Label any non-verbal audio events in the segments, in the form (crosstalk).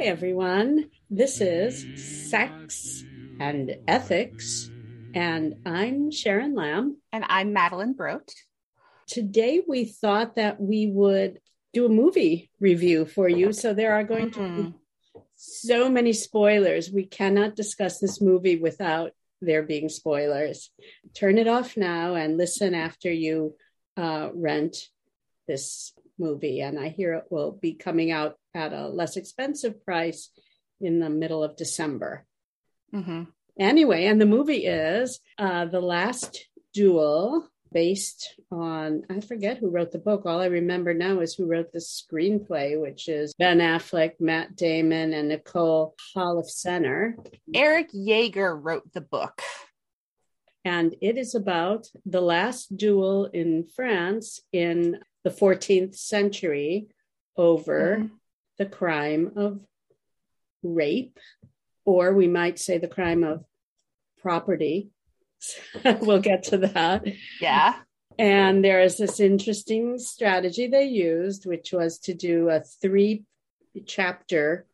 Hi, everyone. This is Sex and Ethics, and I'm Sharon Lamb. And I'm Madeline Brote. Today, we thought that we would do a movie review for you. So, there are going to be so many spoilers. We cannot discuss this movie without there being spoilers. Turn it off now and listen after you uh, rent this movie. And I hear it will be coming out at a less expensive price in the middle of December. Mm-hmm. Anyway, and the movie is uh, The Last Duel, based on, I forget who wrote the book. All I remember now is who wrote the screenplay, which is Ben Affleck, Matt Damon, and Nicole Holofcener. Eric Jager wrote the book. And it is about the last duel in France in the 14th century over mm-hmm. The crime of rape, or we might say the crime of property. (laughs) we'll get to that. Yeah. And there is this interesting strategy they used, which was to do a three chapter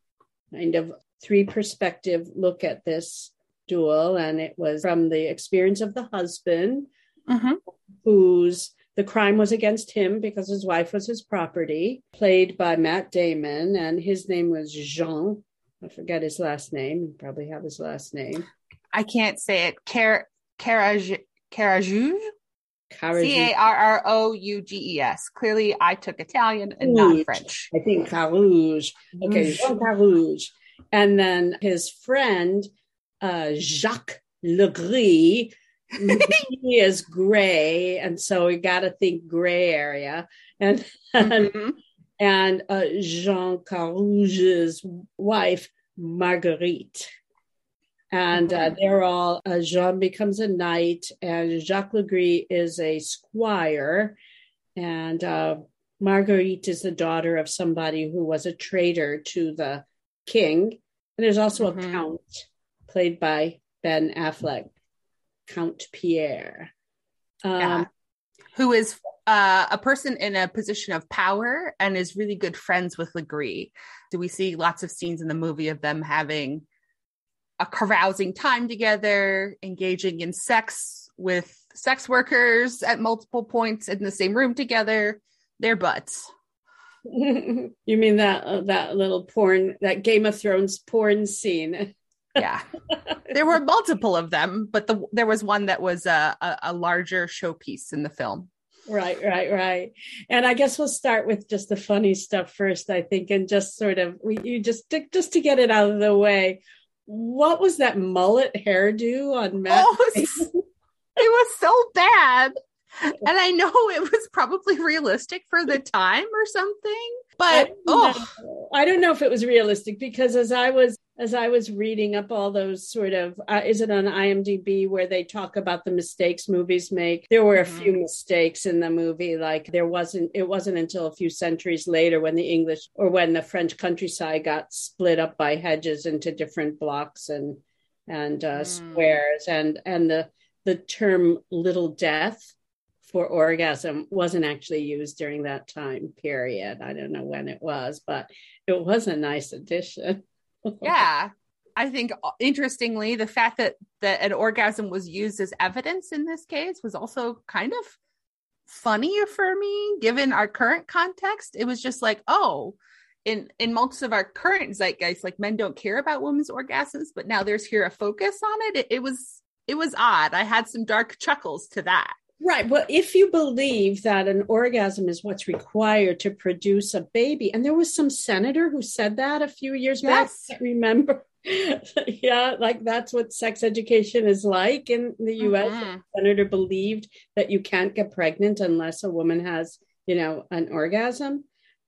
kind of three perspective look at this duel. And it was from the experience of the husband, mm-hmm. whose the crime was against him because his wife was his property, played by Matt Damon, and his name was Jean. I forget his last name. You probably have his last name. I can't say it. Car-? Carajouge? C A R R O U G E S. Clearly, I took Italian and not French. I think Carrouges. Okay, Jean Carrouges. And then his friend, uh, Jacques Legris, (laughs) he is gray, and so we got to think gray area. And mm-hmm. and uh, Jean Carrouges's wife, Marguerite. And uh, they're all, uh, Jean becomes a knight, and Jacques Legris is a squire. And uh, Marguerite is the daughter of somebody who was a traitor to the king. And there's also mm-hmm. a count played by Ben Affleck. Count Pierre. Um, yeah. Who is uh, a person in a position of power and is really good friends with Legris. Do we see lots of scenes in the movie of them having a carousing time together, engaging in sex with sex workers at multiple points in the same room together? Their butts. (laughs) you mean that uh, that little porn, that Game of Thrones porn scene? Yeah. (laughs) There were multiple of them but the there was one that was a, a, a larger showpiece in the film. Right right right. And i guess we'll start with just the funny stuff first i think and just sort of we you just just to get it out of the way what was that mullet hairdo on Matt? Oh, (laughs) it was so bad. And I know it was probably realistic for the time or something, but I oh, I don't know if it was realistic because as I was as I was reading up all those sort of uh, is it on IMDb where they talk about the mistakes movies make? There were a mm-hmm. few mistakes in the movie, like there wasn't. It wasn't until a few centuries later when the English or when the French countryside got split up by hedges into different blocks and and uh, mm. squares, and and the the term "little death." for orgasm wasn't actually used during that time period. I don't know when it was, but it was a nice addition. Yeah. I think uh, interestingly, the fact that that an orgasm was used as evidence in this case was also kind of funny for me, given our current context. It was just like, oh, in in most of our current zeitgeist, like men don't care about women's orgasms, but now there's here a focus on it. It, it was it was odd. I had some dark chuckles to that. Right. Well, if you believe that an orgasm is what's required to produce a baby, and there was some senator who said that a few years yes. back, (laughs) remember? (laughs) yeah, like that's what sex education is like in the US. Mm-hmm. senator believed that you can't get pregnant unless a woman has, you know, an orgasm.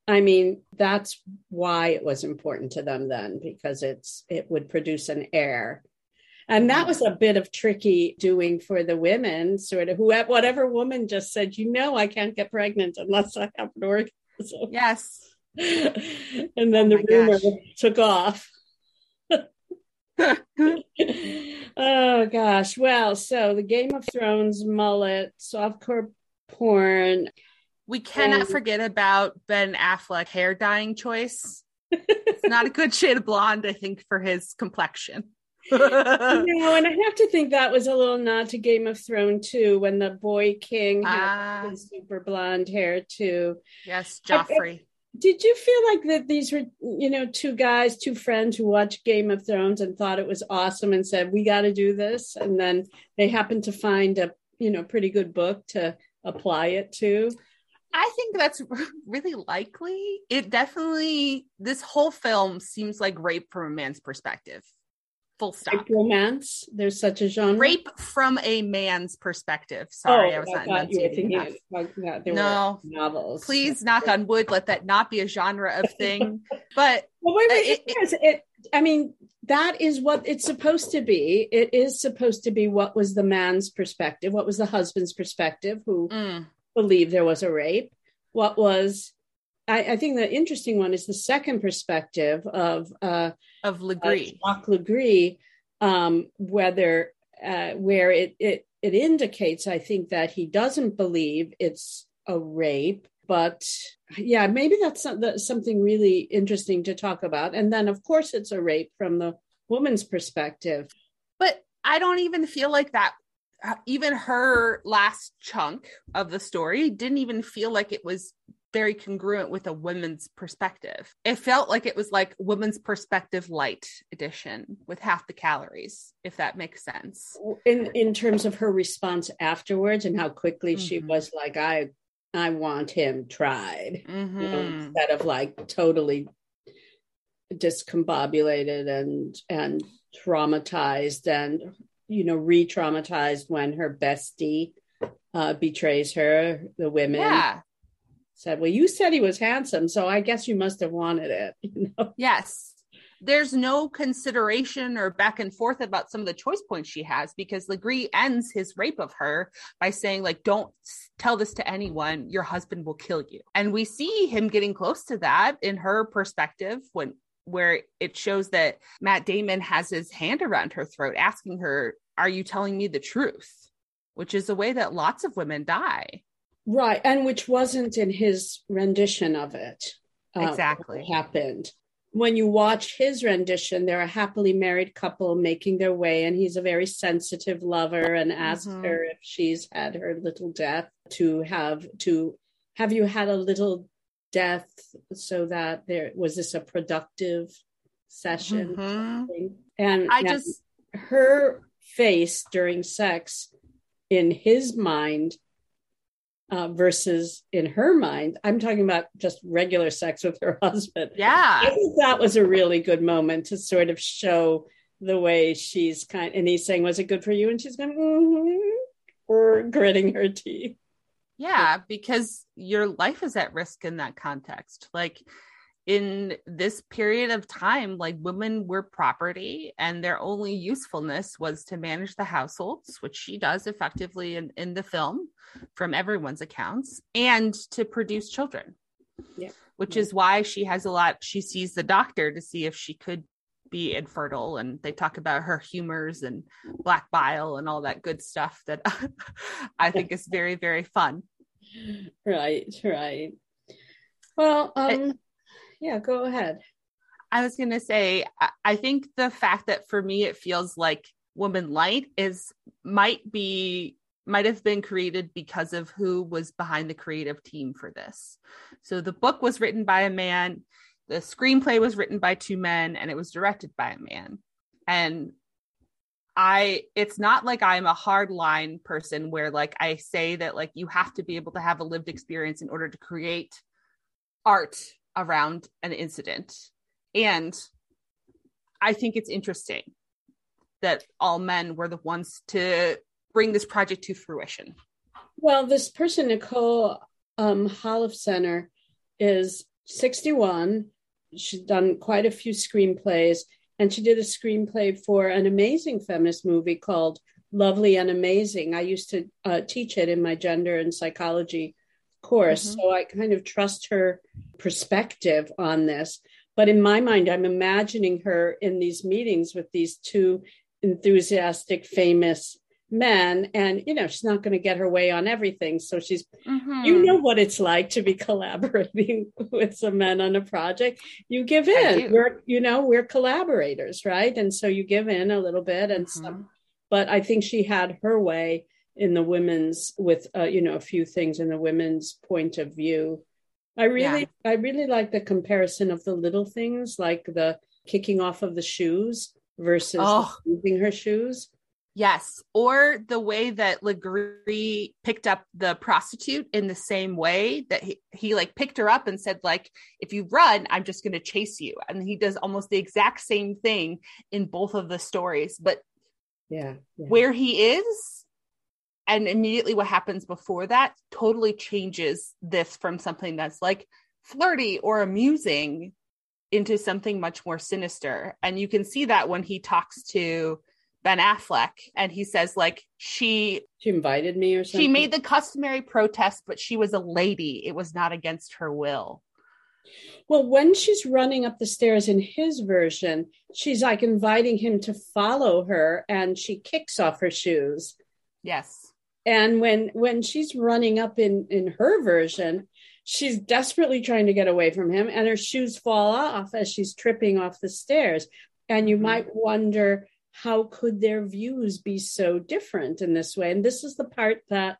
I mean, that's why it was important to them then, because it's it would produce an heir and that was a bit of tricky doing for the women, sort of who whatever woman just said, you know, I can't get pregnant unless I have an orgasm. Yes. (laughs) and then oh the rumor gosh. took off. (laughs) oh gosh. Well, so the Game of Thrones mullet, softcore porn. We cannot and... forget about Ben Affleck hair dyeing choice. it's not a good shade of blonde, I think, for his complexion. (laughs) no, and I have to think that was a little nod to Game of Thrones too, when the boy king had ah. super blonde hair too. Yes, Joffrey. did you feel like that these were, you know, two guys, two friends who watched Game of Thrones and thought it was awesome and said, "We got to do this," and then they happened to find a, you know, pretty good book to apply it to? I think that's (laughs) really likely. It definitely, this whole film seems like rape from a man's perspective. Full stop. Romance. There's such a genre. Rape from a man's perspective. Sorry, oh, I was not enunciating enough. no novels. Please knock on wood. Let that not be a genre of thing. (laughs) but well, wait, wait, it, it, it, I mean, that is what it's supposed to be. It is supposed to be what was the man's perspective, what was the husband's perspective, who mm. believed there was a rape, what was I, I, think the interesting one is the second perspective of uh, of Legris, uh, Jacques Legris, um, whether uh, where it it it indicates, I think that he doesn't believe it's a rape, but yeah, maybe that's something really interesting to talk about. And then, of course, it's a rape from the woman's perspective. But I don't even feel like that. Uh, even her last chunk of the story didn't even feel like it was very congruent with a women's perspective. It felt like it was like women's perspective light edition with half the calories, if that makes sense. In in terms of her response afterwards and how quickly mm-hmm. she was like, I I want him tried. Mm-hmm. You know, mm-hmm. instead of like totally discombobulated and and traumatized and you know re-traumatized when her bestie uh, betrays her the women yeah said, Well, you said he was handsome, so I guess you must have wanted it. (laughs) You know? Yes. There's no consideration or back and forth about some of the choice points she has because Legris ends his rape of her by saying, like, don't tell this to anyone, your husband will kill you. And we see him getting close to that in her perspective when where it shows that Matt Damon has his hand around her throat, asking her, Are you telling me the truth? Which is a way that lots of women die. Right. And which wasn't in his rendition of it. Uh, exactly. happened. When you watch his rendition, they're a happily married couple making their way, and he's a very sensitive lover and asks mm-hmm. her if she's had her little death to have to have you had a little death so that there was this a productive session mm-hmm. and i just her face during sex in his mind uh, versus in her mind, I'm talking about just regular sex with her (laughs) husband. Yeah. I think that was a really good moment to sort of show the way she's kind and he's saying, Was it good for you? And she's going, mm-hmm, or gritting her teeth. Yeah, because your life is at risk in that context. Like in this period of time, like women were property and their only usefulness was to manage the households, which she does effectively in, in the film from everyone's accounts, and to produce children. Yeah. Which yeah. is why she has a lot, she sees the doctor to see if she could be infertile and they talk about her humors and black bile and all that good stuff that (laughs) I think is very, very fun. (laughs) Right, right. Well, um, it, yeah, go ahead. I was going to say, I think the fact that for me it feels like Woman Light is might be might have been created because of who was behind the creative team for this. So the book was written by a man, the screenplay was written by two men, and it was directed by a man. And I it's not like I'm a hard line person where like I say that like you have to be able to have a lived experience in order to create art around an incident. And I think it's interesting that all men were the ones to bring this project to fruition. Well, this person, Nicole um, Holofcener, is 61. She's done quite a few screenplays, and she did a screenplay for an amazing feminist movie called Lovely and Amazing. I used to uh, teach it in my gender and psychology course. Mm-hmm. So I kind of trust her perspective on this. But in my mind, I'm imagining her in these meetings with these two enthusiastic, famous men and you know she's not going to get her way on everything so she's mm-hmm. you know what it's like to be collaborating (laughs) with some men on a project you give in we're you know we're collaborators right and so you give in a little bit and mm-hmm. some but i think she had her way in the women's with uh, you know a few things in the women's point of view i really yeah. i really like the comparison of the little things like the kicking off of the shoes versus oh. using her shoes Yes. Or the way that Legris picked up the prostitute in the same way that he, he like picked her up and said, like, if you run, I'm just going to chase you. And he does almost the exact same thing in both of the stories. But yeah, yeah. where he is and immediately what happens before that totally changes this from something that's like flirty or amusing into something much more sinister. And you can see that when he talks to Ben Affleck and he says like she she invited me or something. She made the customary protest but she was a lady. It was not against her will. Well, when she's running up the stairs in his version, she's like inviting him to follow her and she kicks off her shoes. Yes. And when when she's running up in in her version, she's desperately trying to get away from him and her shoes fall off as she's tripping off the stairs. And you mm-hmm. might wonder how could their views be so different in this way and this is the part that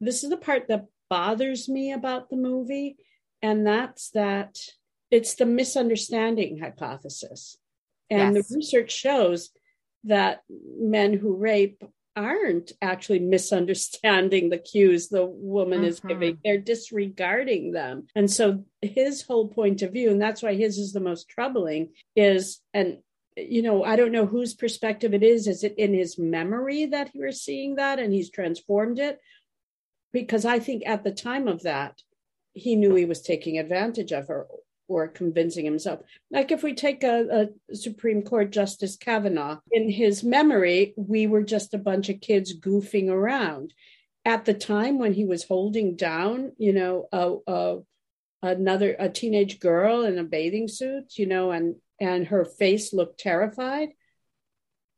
this is the part that bothers me about the movie and that's that it's the misunderstanding hypothesis and yes. the research shows that men who rape aren't actually misunderstanding the cues the woman mm-hmm. is giving they're disregarding them and so his whole point of view and that's why his is the most troubling is and you know, I don't know whose perspective it is. Is it in his memory that he was seeing that and he's transformed it? Because I think at the time of that, he knew he was taking advantage of her or convincing himself. Like if we take a, a, Supreme Court Justice Kavanaugh, in his memory, we were just a bunch of kids goofing around. At the time when he was holding down, you know, a, a another a teenage girl in a bathing suit, you know, and and her face looked terrified.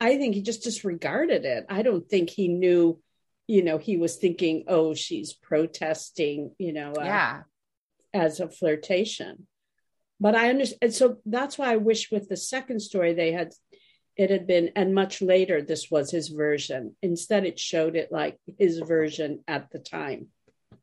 I think he just disregarded it. I don't think he knew, you know, he was thinking, oh, she's protesting, you know, uh, yeah, as a flirtation. But I understand. So that's why I wish with the second story they had, it had been, and much later, this was his version. Instead, it showed it like his version at the time,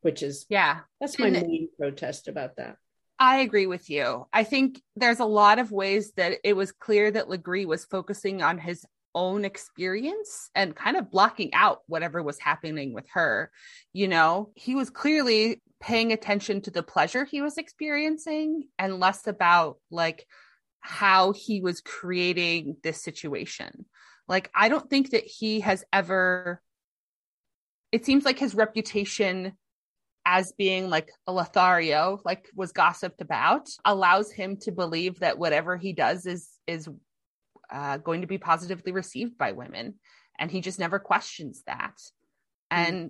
which is, yeah, that's my and main protest about that. I agree with you. I think there's a lot of ways that it was clear that Legris was focusing on his own experience and kind of blocking out whatever was happening with her. You know, he was clearly paying attention to the pleasure he was experiencing and less about like how he was creating this situation. Like, I don't think that he has ever, it seems like his reputation as being like a Lothario, like was gossiped about, allows him to believe that whatever he does is is uh, going to be positively received by women, and he just never questions that. Mm. And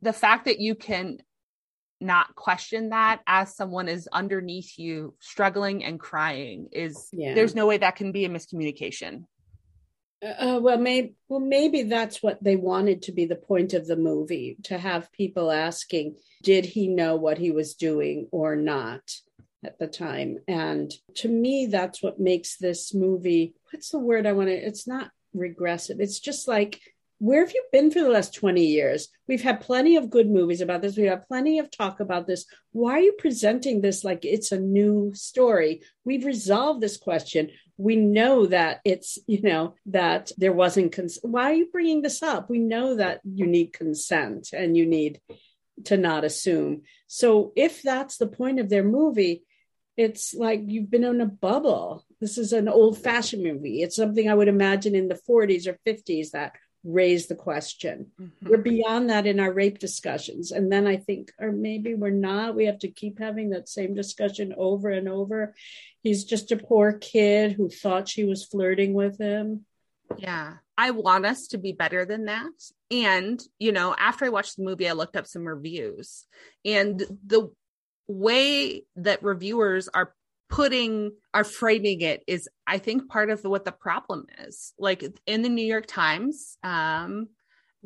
the fact that you can not question that as someone is underneath you struggling and crying is yeah. there's no way that can be a miscommunication uh, well, maybe well maybe that's what they wanted to be the point of the movie to have people asking, did he know what he was doing or not at the time? And to me, that's what makes this movie. What's the word I want to? It's not regressive. It's just like where have you been for the last 20 years? We've had plenty of good movies about this. We've had plenty of talk about this. Why are you presenting this like it's a new story? We've resolved this question we know that it's you know that there wasn't consent. why are you bringing this up we know that you need consent and you need to not assume so if that's the point of their movie it's like you've been in a bubble this is an old fashioned movie it's something i would imagine in the 40s or 50s that raise the question. Mm-hmm. We're beyond that in our rape discussions. And then I think, or maybe we're not, we have to keep having that same discussion over and over. He's just a poor kid who thought she was flirting with him. Yeah. I want us to be better than that. And, you know, after I watched the movie, I looked up some reviews. And the way that reviewers are putting or framing it is i think part of what the problem is like in the new york times um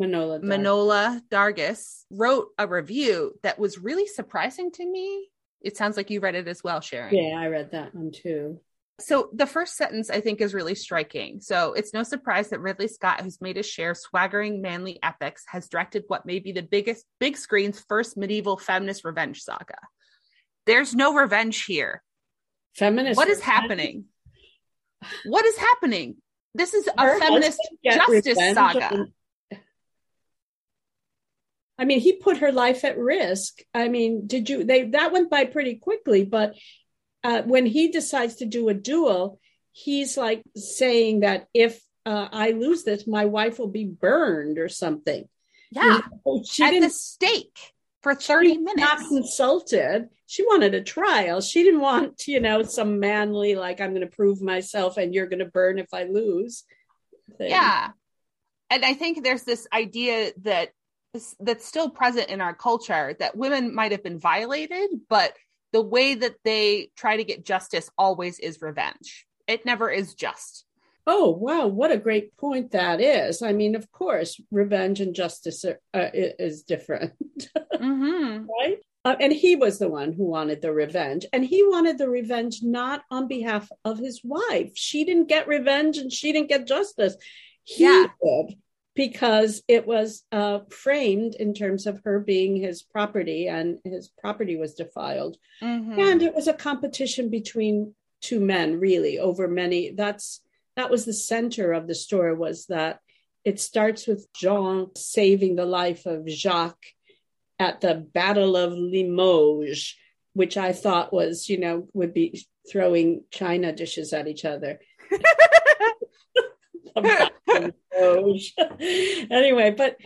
Manohla. Dar- Manohla Dargis wrote a review that was really surprising to me. It sounds like you read it as well, Sharon. Yeah, I read that one too. So the first sentence I think is really striking. So it's no surprise that Ridley Scott, who's made his share of swaggering manly epics, has directed what may be the biggest big screen's first medieval feminist revenge saga. There's no revenge here. Feminist. What is happening? What is happening? This is a Her feminist justice saga. on- I mean, he put her life at risk. I mean, did you? They that went by pretty quickly, but uh, when he decides to do a duel, he's like saying that if uh, I lose this, my wife will be burned or something. Yeah, You know, she at the stake for 30 she minutes. Not consulted. She wanted a trial. She didn't want, you know, some manly like I'm going to prove myself and you're going to burn if I lose. thing. Yeah. And I think there's this idea that that's still present in our culture that women might have been violated, but the way that they try to get justice always is revenge. It never is just. Oh wow, what a great point that is. I mean, of course, revenge and justice are, uh, is different, (laughs) Mm-hmm. right? Uh, and he was the one who wanted the revenge, and he wanted the revenge not on behalf of his wife. She didn't get revenge, and she didn't get justice. He Yeah. did because it was uh, framed in terms of her being his property, and his property was defiled. Mm-hmm. and it was a competition between two men really over many that's that was the center of the story was that it starts with jean saving the life of jacques at the battle of limoges which i thought was you know would be throwing china dishes at each other. The Battle of Limoges. (laughs) anyway but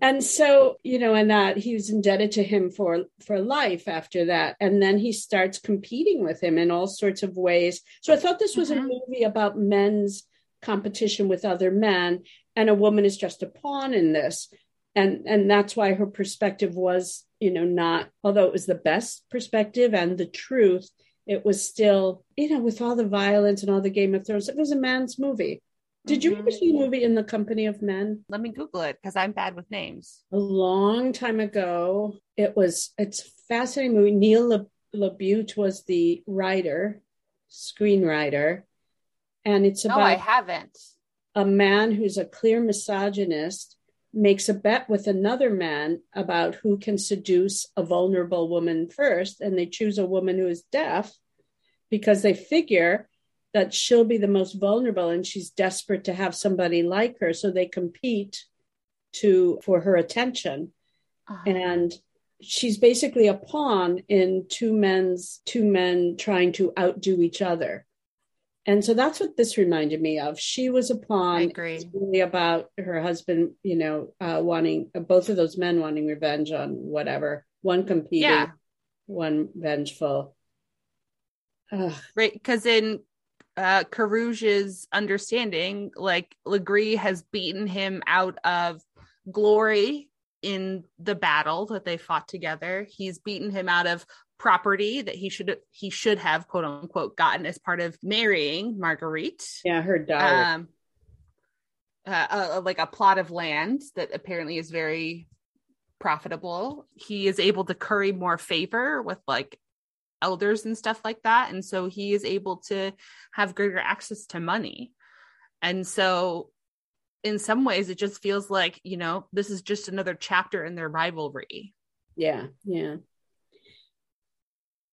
and so you know and that he was indebted to him for for life after that. And then he starts competing with him in all sorts of ways. So i thought this was a Mhm. movie about men's competition with other men. And a woman is just a pawn in this and and that's why her perspective was you know not although it was the best perspective and the truth it was still you know with all the violence and all the game of thrones it was a man's movie did you ever see the mm-hmm. movie in the company of men Let me Google it because I'm bad with names. a long time ago. It was it's a fascinating movie. Neil Le, LaBute was the writer, screenwriter, and it's about No, I haven't. a man who's a clear misogynist makes a bet with another man about who can seduce a vulnerable woman first, and they choose a woman who is deaf because they figure that she'll be the most vulnerable and she's desperate to have somebody like her so they compete to for her attention Uh-huh. and she's basically a pawn in two men's two men trying to outdo each other and so that's what this reminded me of. She was a pawn. I agree. It's really about her husband you know uh, wanting both of those men wanting revenge on whatever. One competing Yeah. one vengeful. Ugh, right because in uh Carrouges's understanding like Legris has beaten him out of glory in the battle that they fought together. He's beaten him out of property that he should he should have quote unquote gotten as part of marrying Marguerite. Yeah her daughter. Um uh, uh, like a plot of land that apparently is very profitable. He is able to curry more favor with like elders and stuff like that. And so he is able to have greater access to money. And so in some ways it just feels like you know this is just another chapter in their rivalry. Yeah, yeah.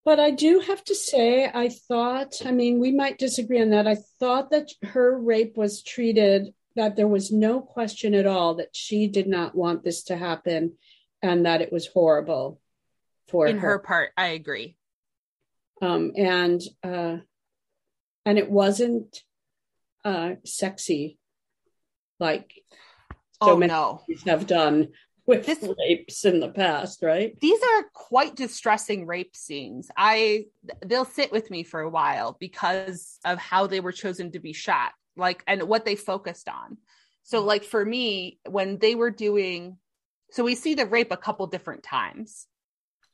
But I do have to say, I thought, I mean, we might disagree on that. I thought that her rape was treated, that there was no question at all that she did not want this to happen and that it was horrible for in her. her part i agree Um, and, uh, and it wasn't uh, sexy like so oh many no have done with This- rapes in the past, right? these are quite distressing rape scenes i they'll sit with me for a while because of how they were chosen to be shot like and what they focused on so mm. like for me when they were doing so we see the rape a couple different times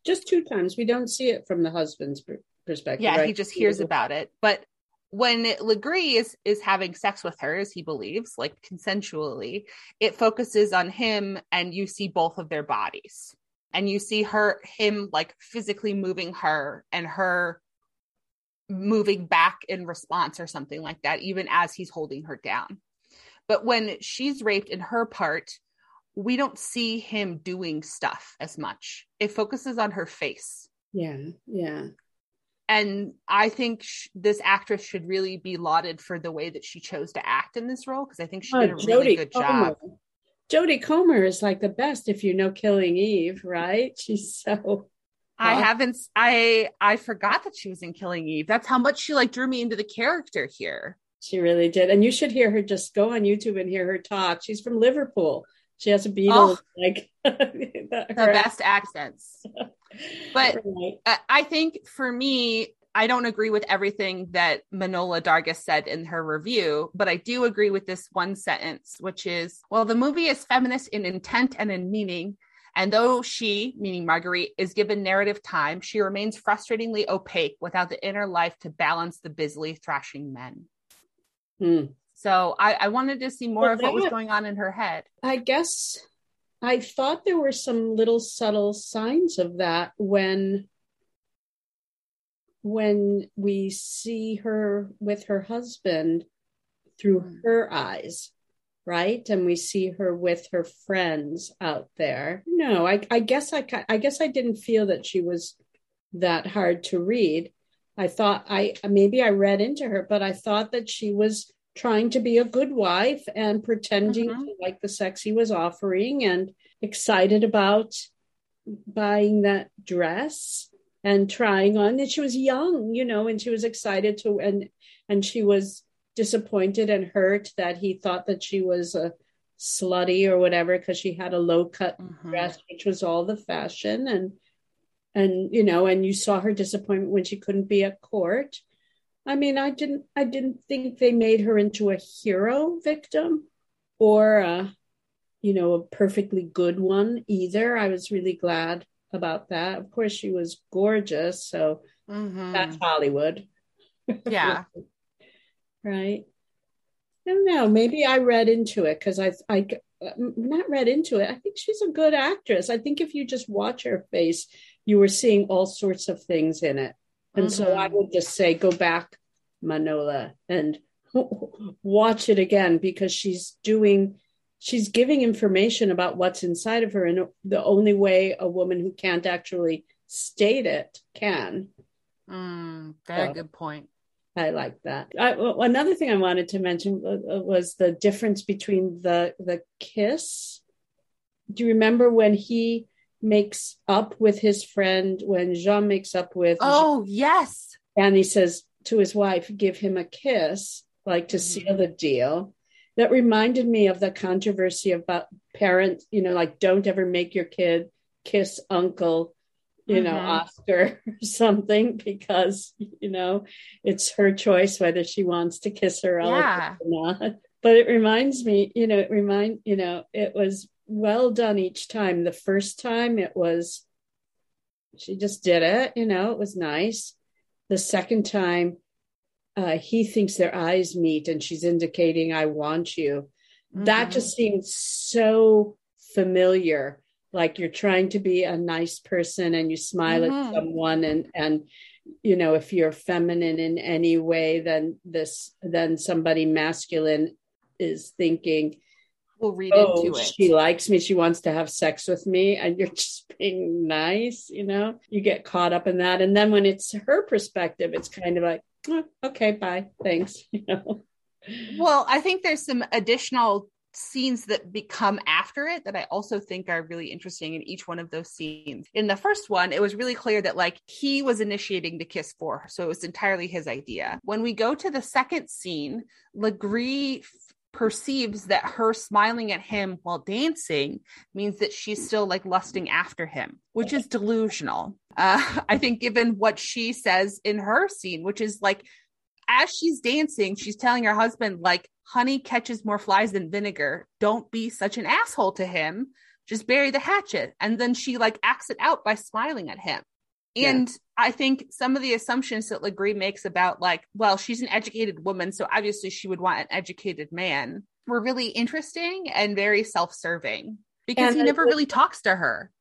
just two times. We don't see it from the husband's perspective. yeah right? he just hears about it but when Legris is is having sex with her, as he believes, like consensually, it focuses on him, and you see both of their bodies, and you see her, him, like physically moving her, and her moving back in response or something like that, even as he's holding her down. But when she's raped in her part, we don't see him doing stuff as much. It focuses on her face. Yeah, yeah and I think sh- this actress should really be lauded for the way that she chose to act in this role because I think she oh, did a Jodie really good Comer. job. Jodie Comer is like the best if you know Killing Eve, right? (laughs) She's so. I haven't. I I forgot that she was in Killing Eve. That's how much she like drew me into the character here. She really did, and you should hear her. Just go on YouTube and hear her talk. She's from Liverpool. She has a Beatles oh, like (laughs) the best accents. (laughs) But right. I think for me, I don't agree with everything that Manohla Dargis said in her review, but I do agree with this one sentence, which is, well, the movie is feminist in intent and in meaning. And though she, meaning Marguerite, is given narrative time, she remains frustratingly opaque without the inner life to balance the busily thrashing men. Hmm. So I, I, wanted to see more well, of what was going on in her head. I guess I thought there were some little subtle signs of that when when we see her with her husband through mm. her eyes right? And we see her with her friends out there. No i, I guess I, I guess i didn't feel that she was that hard to read. I thought i maybe i read into her but i thought that she was trying to be a good wife and pretending mm-hmm. to like the sex he was offering and excited about buying that dress and trying on and she was young you know and she was excited to and and she was disappointed and hurt that he thought that she was a slutty or whatever because she had a low cut mm-hmm. dress which was all the fashion and and you know and you saw her disappointment when she couldn't be at court I mean, I didn't I didn't think they made her into a hero victim or a, you know, a perfectly good one either. I was really glad about that. Of course, she was gorgeous, so mm-hmm. that's Hollywood. Yeah. (laughs) right. I don't know. Maybe I read into it because I I not read into it. I think she's a good actress. I think if you just watch her face, you were seeing all sorts of things in it. And mm-hmm. so I would just say, go back, Manohla, and (laughs) watch it again because she's doing, she's giving information about what's inside of her And the only way a woman who can't actually state it can. Mm, very so, good point. I like that. I, another thing I wanted to mention was the difference between the the kiss. Do you remember when he makes up with his friend when Jean makes up with. Oh, Jean, yes. And he says to his wife, give him a kiss, like to mm-hmm. seal the deal. That reminded me of the controversy about parents, you know, like don't ever make your kid kiss uncle, you mm-hmm. know, Oscar (laughs) or something because, you know, it's her choice whether she wants to kiss her yeah. or not. But it reminds me, you know, it remind, you know, it was well done each time. The first time it was, she just did it, you know, it was nice. The second time, uh, he thinks their eyes meet and she's indicating, I want you. Mm-hmm. That just seems so familiar. Like you're trying to be a nice person and you smile mm-hmm. at someone and, and, you know, if you're feminine in any way, then this, then somebody masculine is thinking, will read oh, into it. She likes me. She wants to have sex with me. And you're (laughs) just being nice, you know? You get caught up in that. And then when it's her perspective, it's kind of like, oh, okay, bye. Thanks. (laughs) You know? Well, I think there's some additional scenes that become after it that I also think are really interesting in each one of those scenes. In the first one, it was really clear that like he was initiating the kiss for her, so it was entirely his idea. When we go to the second scene, Legris perceives that her smiling at him while dancing means that she's still like lusting after him, which is delusional. Uh, (laughs) I think, given what she says in her scene, which is like, as she's dancing, she's telling her husband, like, honey catches more flies than vinegar. Don't be such an asshole to him. Just bury the hatchet. And then she like acts it out by smiling at him. And yeah. I think some of the assumptions that Legris makes about, like, well, she's an educated woman, so obviously she would want an educated man, were really interesting and very self serving because and he never really talks to her.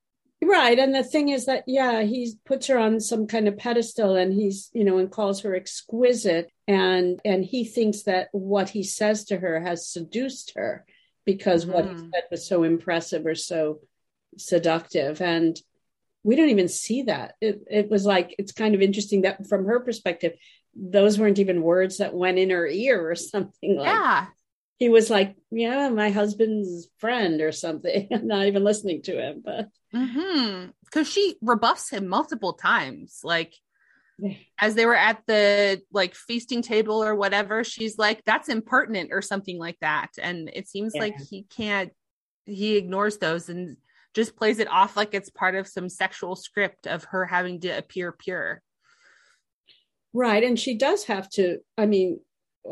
Right. And the thing is that, yeah, he puts her on some kind of pedestal and he's, you know, and calls her exquisite. And, and he thinks that what he says to her has seduced her because mm-hmm. what he mm-hmm. said was so impressive or so seductive. And we don't even see that. It, it was like, it's kind of interesting that from her perspective, those weren't even words that went in her ear or (laughs) something like yeah he was like, "Yeah, my husband's friend or something." (laughs) I'm not even listening to him, but mm-hmm. because she rebuffs him multiple times, like as they were at the like feasting table or whatever. She's like, "That's impertinent" or something like that, and it seems yeah. like he can't. He ignores those and just plays it off like it's part of some sexual script of her having to appear pure. Right, and she does have to. I mean,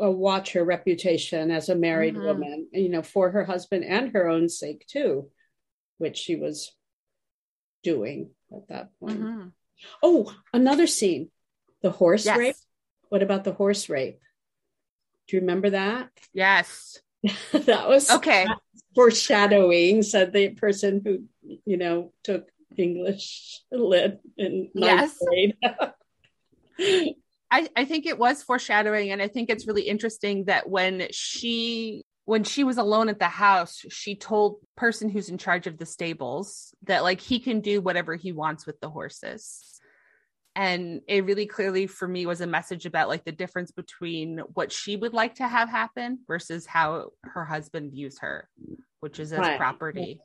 uh, watch her reputation as a married mm-hmm. woman, you know, for her husband and her own sake too, which she was doing at that point. Mm-hmm. Oh, another scene the horse yes. rape. What about the horse rape? Do you remember that? Yes. (laughs) that was okay. Foreshadowing, said the person who, you know, took English lit in ninth yes. grade. (laughs) I, I think it was foreshadowing and i think it's really interesting that when she when she was alone at the house she told person who's in charge of the stables that like he can do whatever he wants with the horses and it really clearly for me was a message about like the difference between what she would like to have happen versus how her husband views her which is as right. property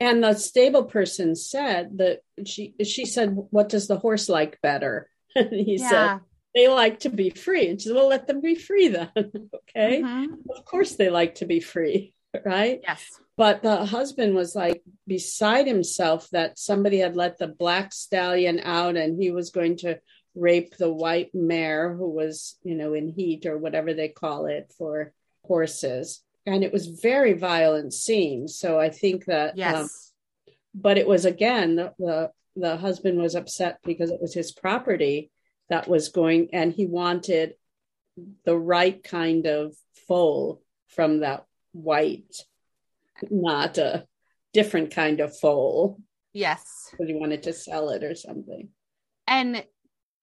and the stable person said that she she said what does the horse like better (laughs) he yeah. said they like to be free. And she said, well, let them be free then. (laughs) okay. Mm-hmm. Of course they like to be free. Right. Yes. But the husband was like beside himself that somebody had let the black stallion out and he was going to rape the white mare who was, you know, in heat or whatever they call it for horses. And it was very violent scene. So I think that, yes. Um, but it was again, the, the, the husband was upset because it was his property that was going, and he wanted the right kind of foal from that white, not a different kind of foal. Yes. Because he wanted to sell it or something. And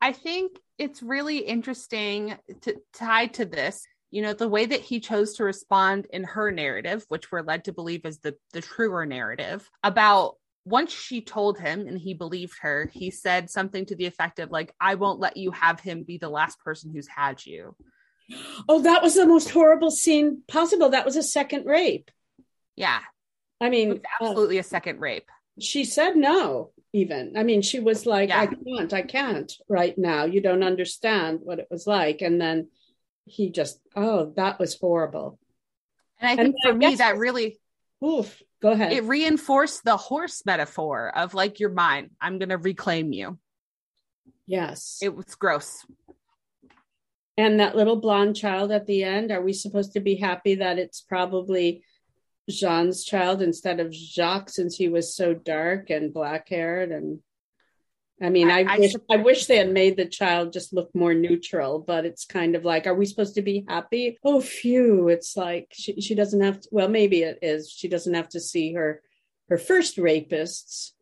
I think it's really interesting to tie to this you know the way that he chose to respond in her narrative which we're led to believe is the the truer narrative about once she told him and he believed her, he said something to the effect of like, I won't let you have him be the last person who's had you. Oh, that was the most horrible scene possible. That was a second rape. Yeah. I mean, absolutely uh, a second rape. She said no, even. I mean, she was like, yeah. I can't, I can't right now. You don't understand what it was like. And then he just, oh, that was horrible. And I think and for I me, that really Oof. Go ahead. It reinforced the horse metaphor of like, you're mine. I'm going to reclaim you. Yes. It was gross. And that little blonde child at the end, are we supposed to be happy that it's probably Jean's child instead of Jacques since he was so dark and black haired and I mean, I, I wish I, I, wish they had made the child just look more neutral, but it's kind of like, are we supposed to be happy? Oh, phew! It's like she she doesn't have to. Well, maybe it is. She doesn't have to see her her first rapist's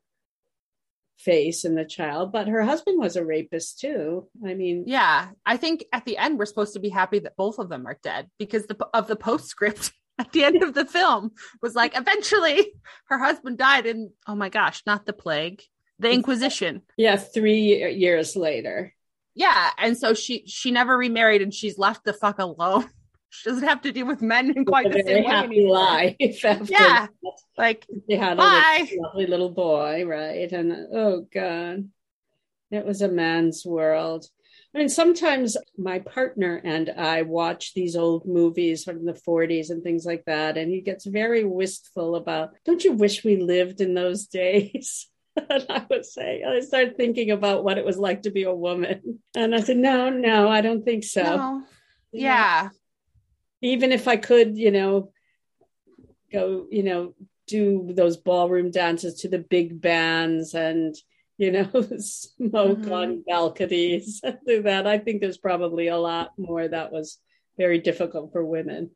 face in the child, but her husband was a rapist too. I mean, yeah, I think at the end we're supposed to be happy that both of them are dead because the of the postscript (laughs) at the end of the film was like, eventually her husband died, and oh my gosh, not the plague the Inquisition. Yeah, three years later. Yeah, and so she she never remarried, and she's left the fuck alone. (laughs) She doesn't have to deal with men in quite the same happy life. (laughs) yeah, that. like they had bye. a lovely little boy, right? And oh god, it was a man's world. I mean, sometimes my partner and I watch these old movies from the 40s and things like that, and he gets very wistful about, don't you wish we lived in those (laughs) days? (laughs) and I would say, I started thinking about what it was like to be a woman. And I said, no, no, I don't think so. No. Yeah. Even if I could, you know, go, you know, do those ballroom dances to the big bands and, you know, (laughs) smoke mm-hmm. on balconies, (laughs) do that. I think there's probably a lot more that was very difficult for women.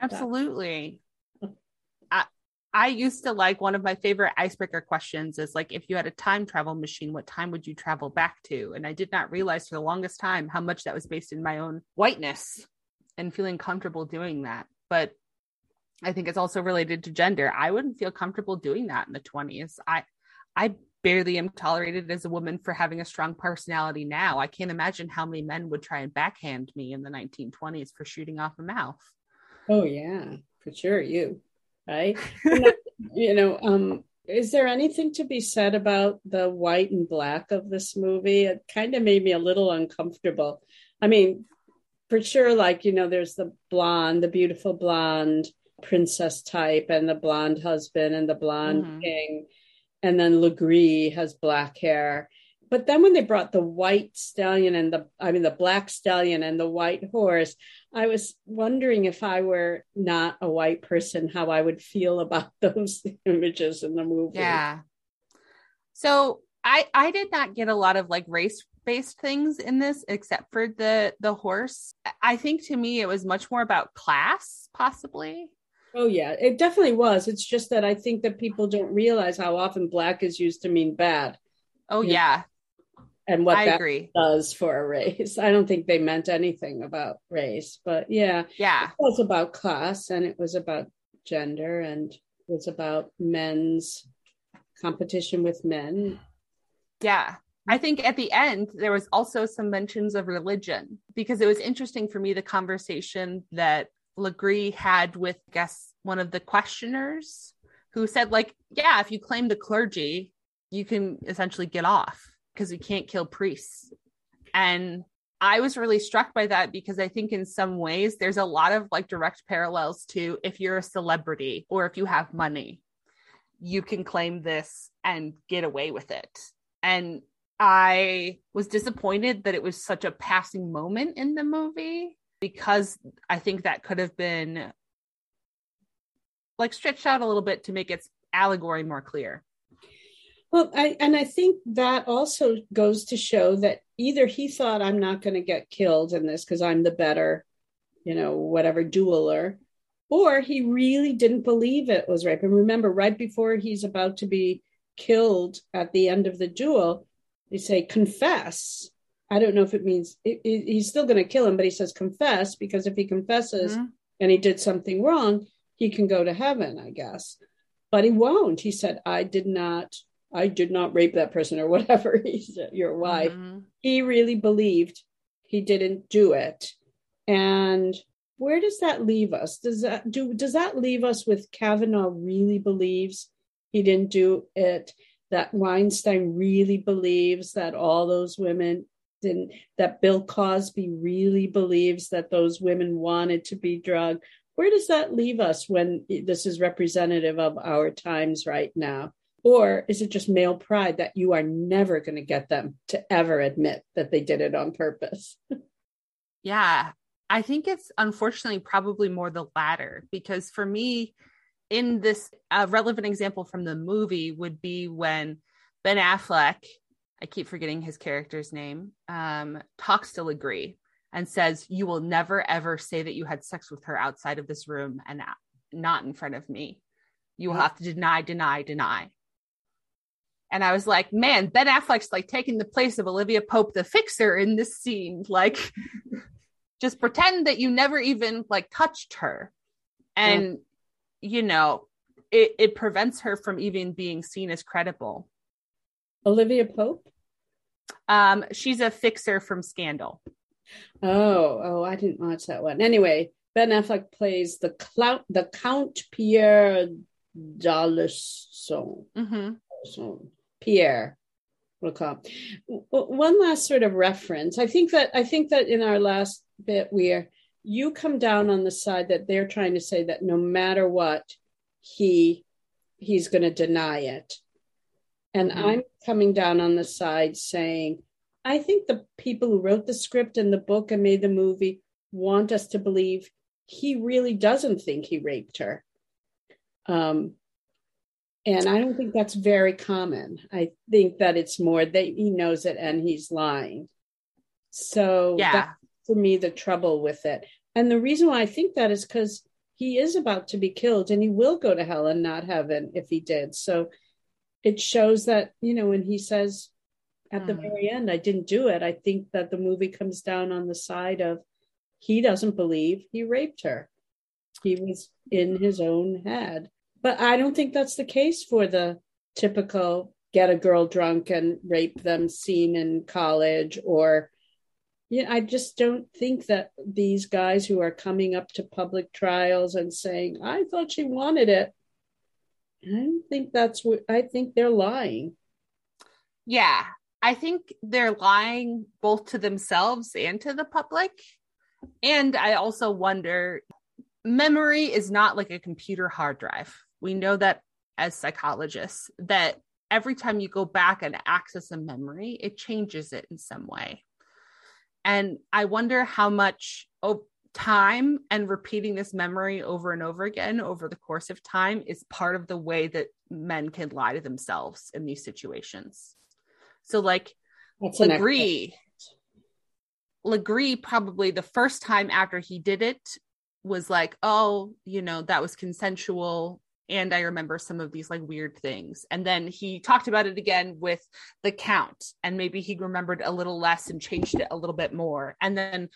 Absolutely. I, I used to like one of my favorite icebreaker questions is like, if you had a time travel machine, what time would you travel back to? And I did not realize for the longest time how much that was based in my own whiteness and feeling comfortable doing that. But I think it's also related to gender. I wouldn't feel comfortable doing that in the 20s. I I barely am tolerated as a woman for having a strong personality now. I can't imagine how many men would try and backhand me in the 1920s for shooting off a mouth. Oh yeah, for sure you. Right? (laughs) you know, um is there anything to be said about the white and black of this movie? It kind of made me a little uncomfortable. I mean, for sure like, you know, there's the blonde, the beautiful blonde princess type and the blonde husband and the blonde mm-hmm. king and then Legris has black hair. But then when they brought the white stallion and the, I mean, the black stallion and the white horse, I was wondering if I were not a white person, how I would feel about (laughs) those images in the movie. Yeah. So I, I did not get a lot of like race based things in this except for the the horse i think to me it was much more about class possibly Oh yeah, it definitely was. It's just that I think that people don't realize how often black is used to mean bad. Oh yeah. Know? And what I that agree. does for a race. (laughs) I don't think they meant anything about race, but yeah. Yeah. It was about class and it was about gender and it was about men's competition with men. Yeah. I think at the end, there was also some mentions of religion because it was interesting for me the conversation that Legris had with, I guess, one of the questioners who said, like, yeah, if you claim the clergy, you can essentially get off because you can't kill priests. And I was really struck by that because I think in some ways there's a lot of like direct parallels to if you're a celebrity or if you have money, you can claim this and get away with it. And I was disappointed that it was such a passing moment in the movie because I think that could have been like stretched out a little bit to make its allegory more clear. Well, I and I think that also goes to show that either he thought I'm not going to get killed in this because I'm the better, you know, whatever dueler, or he really didn't believe it was rape. And remember, right before he's about to be killed at the end of the duel, they say confess I don't know if it means it, it, he's still going to kill him, but he says confess because if he confesses mm-hmm. and he did something wrong, he can go to heaven, I guess. But he won't. He said, I did not, I did not rape that person or whatever. (laughs) He said, your wife. Mm-hmm. He really believed he didn't do it. And where does that leave us? Does that do does that leave us with Kavanaugh really believes he didn't do it? That Weinstein really believes that all those women didn't, that Bill Cosby really believes that those women wanted to be drugged. Where does that leave us when this is representative of our times right now? Or is it just male pride that you are never going to get them to ever admit that they did it on purpose? (laughs) yeah, I think it's unfortunately probably more the latter because for me, in this a relevant example from the movie would be when Ben Affleck I keep forgetting his character's name, um, talks to Legris and says, You will never ever say that you had sex with her outside of this room and not in front of me. You will have to deny, deny, deny. And I was like, man, Ben Affleck's like taking the place of Olivia Pope, the fixer in this scene. Like, (laughs) just pretend that you never even like touched her. And, yeah. You know, it, it prevents her from even being seen as credible. Olivia Pope? Um, she's a fixer from Scandal. Oh, oh, I didn't watch that one. Anyway, Ben Affleck plays the clout, the Count Pierre d'Alençon. Mm-hmm. Pierre. We'll call. One last sort of reference. I think that I think that in our last bit, where you come down on the side that they're trying to say that no matter what, he he's going to deny it and mm-hmm. I'm coming down on the side saying, I think the people who wrote the script and the book and made the movie want us to believe he really doesn't think he raped her. Um, And I don't think that's very common. I think that it's more that he knows it and he's lying. So Yeah. that's for me the trouble with it. And the reason why I think that is because he is about to be killed and he will go to hell and not heaven if he did. So it shows that, you know, when he says at the Hmm. very end, I didn't do it, I think that the movie comes down on the side of he doesn't believe he raped her. He was in his own head. But I don't think that's the case for the typical get a girl drunk and rape them scene in college or yeah, I just don't think that these guys who are coming up to public trials and saying, I thought she wanted it. I don't think that's what I think they're lying. Yeah. I think they're lying both to themselves and to the public. And I also wonder memory is not like a computer hard drive. We know that as psychologists, that every time you go back and access a memory, it changes it in some way. And I wonder how much oh, time and repeating this memory over and over again over the course of time is part of the way that men can lie to themselves in these situations. So, like, That's Legris, Legris probably the first time after he did it was like, oh, you know, that was consensual. And I remember some of these like weird things. And then he talked about it again with the count, and maybe he remembered a little less and changed it a little bit more. And then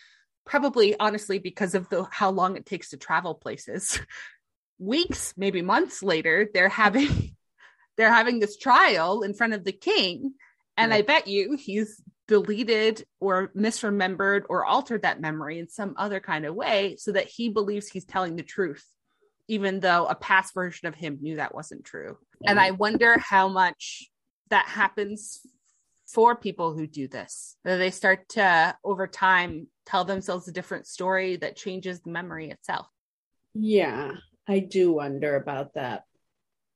probably honestly, because of the how long it takes to travel places, (laughs) weeks, maybe months later, they're having (laughs) they're having this trial in front of the king. And I bet you he's deleted or misremembered or altered that memory in some other kind of way so that he believes he's telling the truth, even though a past version of him knew that wasn't true. And mm. I wonder how much that happens for people who do this. That they start to, over time, tell themselves a different story that changes the memory itself. Yeah, I do wonder about that.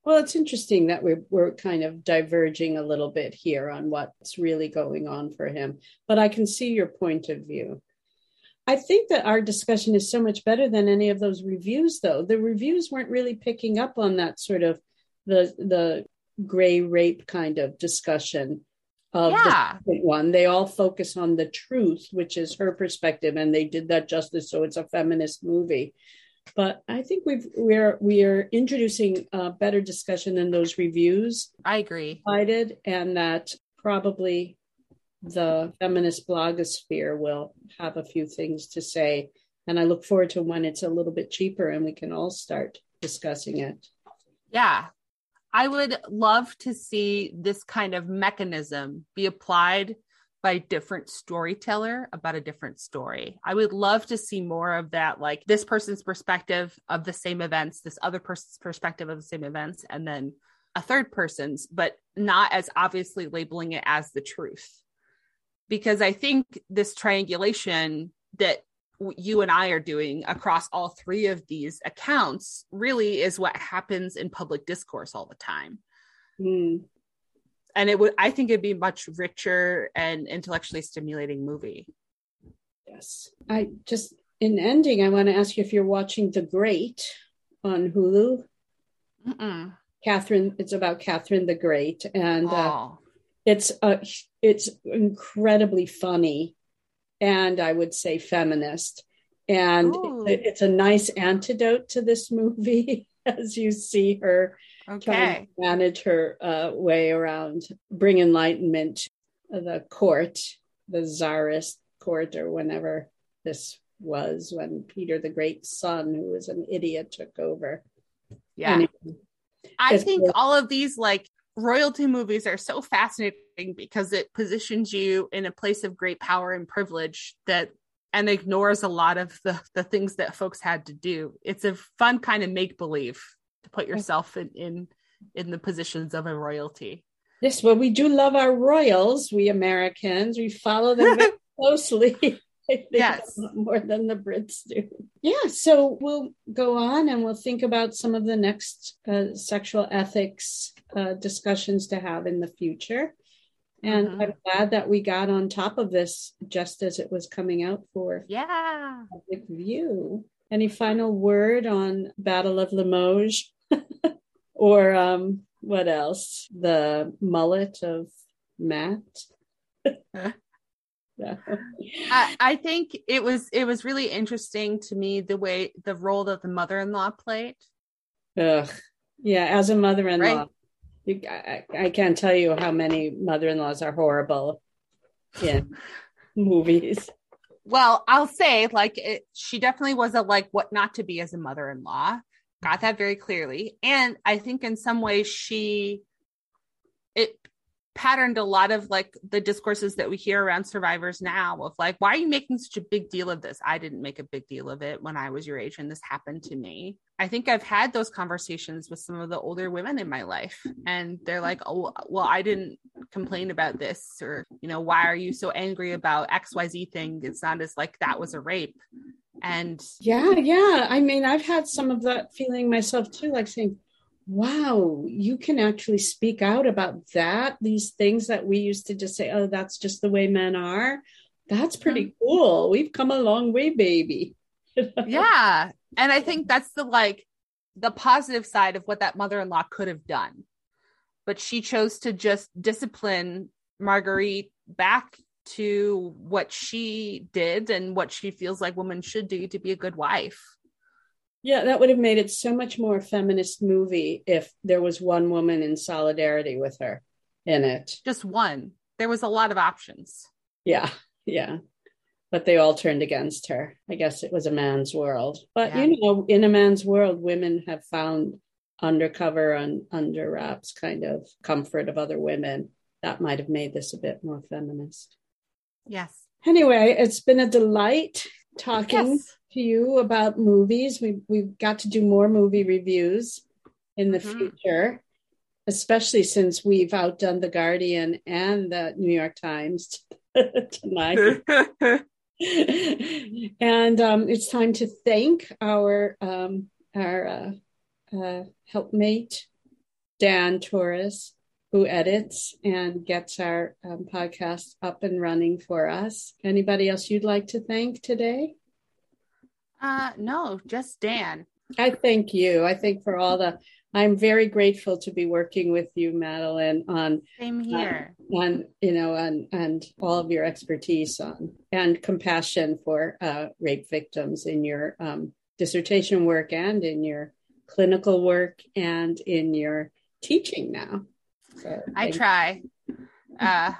Well, it's interesting that we're we're kind of diverging a little bit here on what's really going on for him, but I can see your point of view. I think that our discussion is so much better than any of those reviews, though. The reviews weren't really picking up on that sort of the the gray rape kind of discussion of Yeah. the one. They all focus on the truth, which is her perspective, and they did that justice. So it's a feminist movie. But I think we've we're we are introducing a better discussion than those reviews I agree. provided, and that probably the feminist blogosphere will have a few things to say. And I look forward to when it's a little bit cheaper and we can all start discussing it. Yeah. I would love to see this kind of mechanism be applied by a different storyteller about a different story. I would love to see more of that, like this person's perspective of the same events, this other person's perspective of the same events, and then a third person's, but not as obviously labeling it as the truth. Because I think this triangulation that you and I are doing across all three of these accounts really is what happens in public discourse all the time. Hmm. And it would, I think it'd be a much richer and intellectually stimulating movie. Yes. I just, in ending, I want to ask you if you're watching The Great on Hulu. Mm-mm. Catherine, it's about Catherine the Great, and uh, Oh, it's uh, it's incredibly funny, and I would say feminist, and Ooh. it's a, nice antidote to this movie (laughs) as you see her trying okay. to manage her uh, way around, bring enlightenment to the court, the czarist court, or whenever this was when Peter the Great's son, who was an idiot, took over. Yeah. Anyway, I think great. all of these like royalty movies are so fascinating because it positions you in a place of great power and privilege that and ignores a lot of the the things that folks had to do. It's a fun kind of make believe to put yourself in in in the positions of a royalty. Yes, well, we do love our royals, we Americans. We follow them very (laughs) closely. (laughs) I think Yes. more than the Brits do. Yeah, so we'll go on and we'll think about some of the next uh, sexual ethics uh, discussions to have in the future. And Mhm. I'm glad that we got on top of this just as it was coming out for Yeah. public view. Any final word on Battle of Limoges (laughs) or um, what else? The mullet of Matt. (laughs) No. I, I think it was it was really interesting to me the way the role that the mother-in-law played. Ugh. Yeah, as a mother-in-law, right? I, I can't tell you how many mother-in-laws are horrible in (laughs) movies. Well, I'll say like it, she definitely was a like what not to be as a mother-in-law. Got that very clearly, and I think in some ways she it patterned a lot of like the discourses that we hear around survivors now of like why are you making such a big deal of this? I didn't make a big deal of it when i was your age and this happened to me. I think i've had those conversations with some of the older women in my life and they're like oh well i didn't complain about this or you know why are you so angry about xyz thing? It's not as like that was a rape. And yeah yeah. I mean i've had some of that feeling myself too like saying wow, you can actually speak out about that, these things that we used to just say, oh, that's just the way men are. That's pretty mm-hmm. cool. We've come a long way, baby. (laughs) yeah. And I think that's the like the positive side of what that mother in law could have done. But she chose to just discipline Marguerite back to what she did and what she feels like women should do to be a good wife. Yeah, that would have made it so much more feminist movie if there was one woman in solidarity with her in it. Just one. There was a lot of options. Yeah, yeah. But they all turned against her. I guess it was a man's world. But yeah. you know, in a man's world, women have found undercover and under wraps kind of comfort of other women. That might have made this a bit more feminist. Yes. Anyway, it's been a delight talking yes to you about movies. We we've got to do more movie reviews in the mm-hmm. future, especially since we've outdone the Guardian and the New York Times (laughs) tonight. (laughs) and um, it's time to thank our um, our uh, uh, helpmate Dan Torres, who edits and gets our um, podcast up and running for us. Anybody else you'd like to thank today? Uh, no, just Dan. I thank you. I think for all the. I'm very grateful to be working with you, Madeline, on same here, on, on you know, and and all of your expertise on and compassion for uh, rape victims in your um, dissertation work and in your clinical work and in your teaching now. So, I try uh,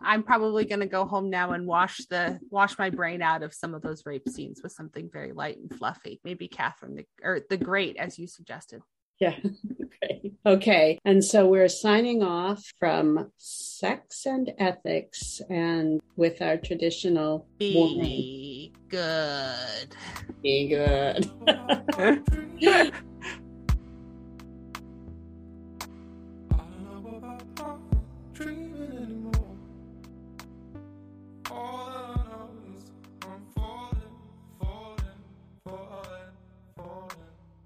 I'm probably going to go home now and wash the wash my brain out of some of those rape scenes with something very light and fluffy. Maybe Catherine the, or the Great, as you suggested. Yeah. (laughs) okay. Okay. And so we're signing off from sex and ethics, and with our traditional be good. Be good. (laughs) (laughs)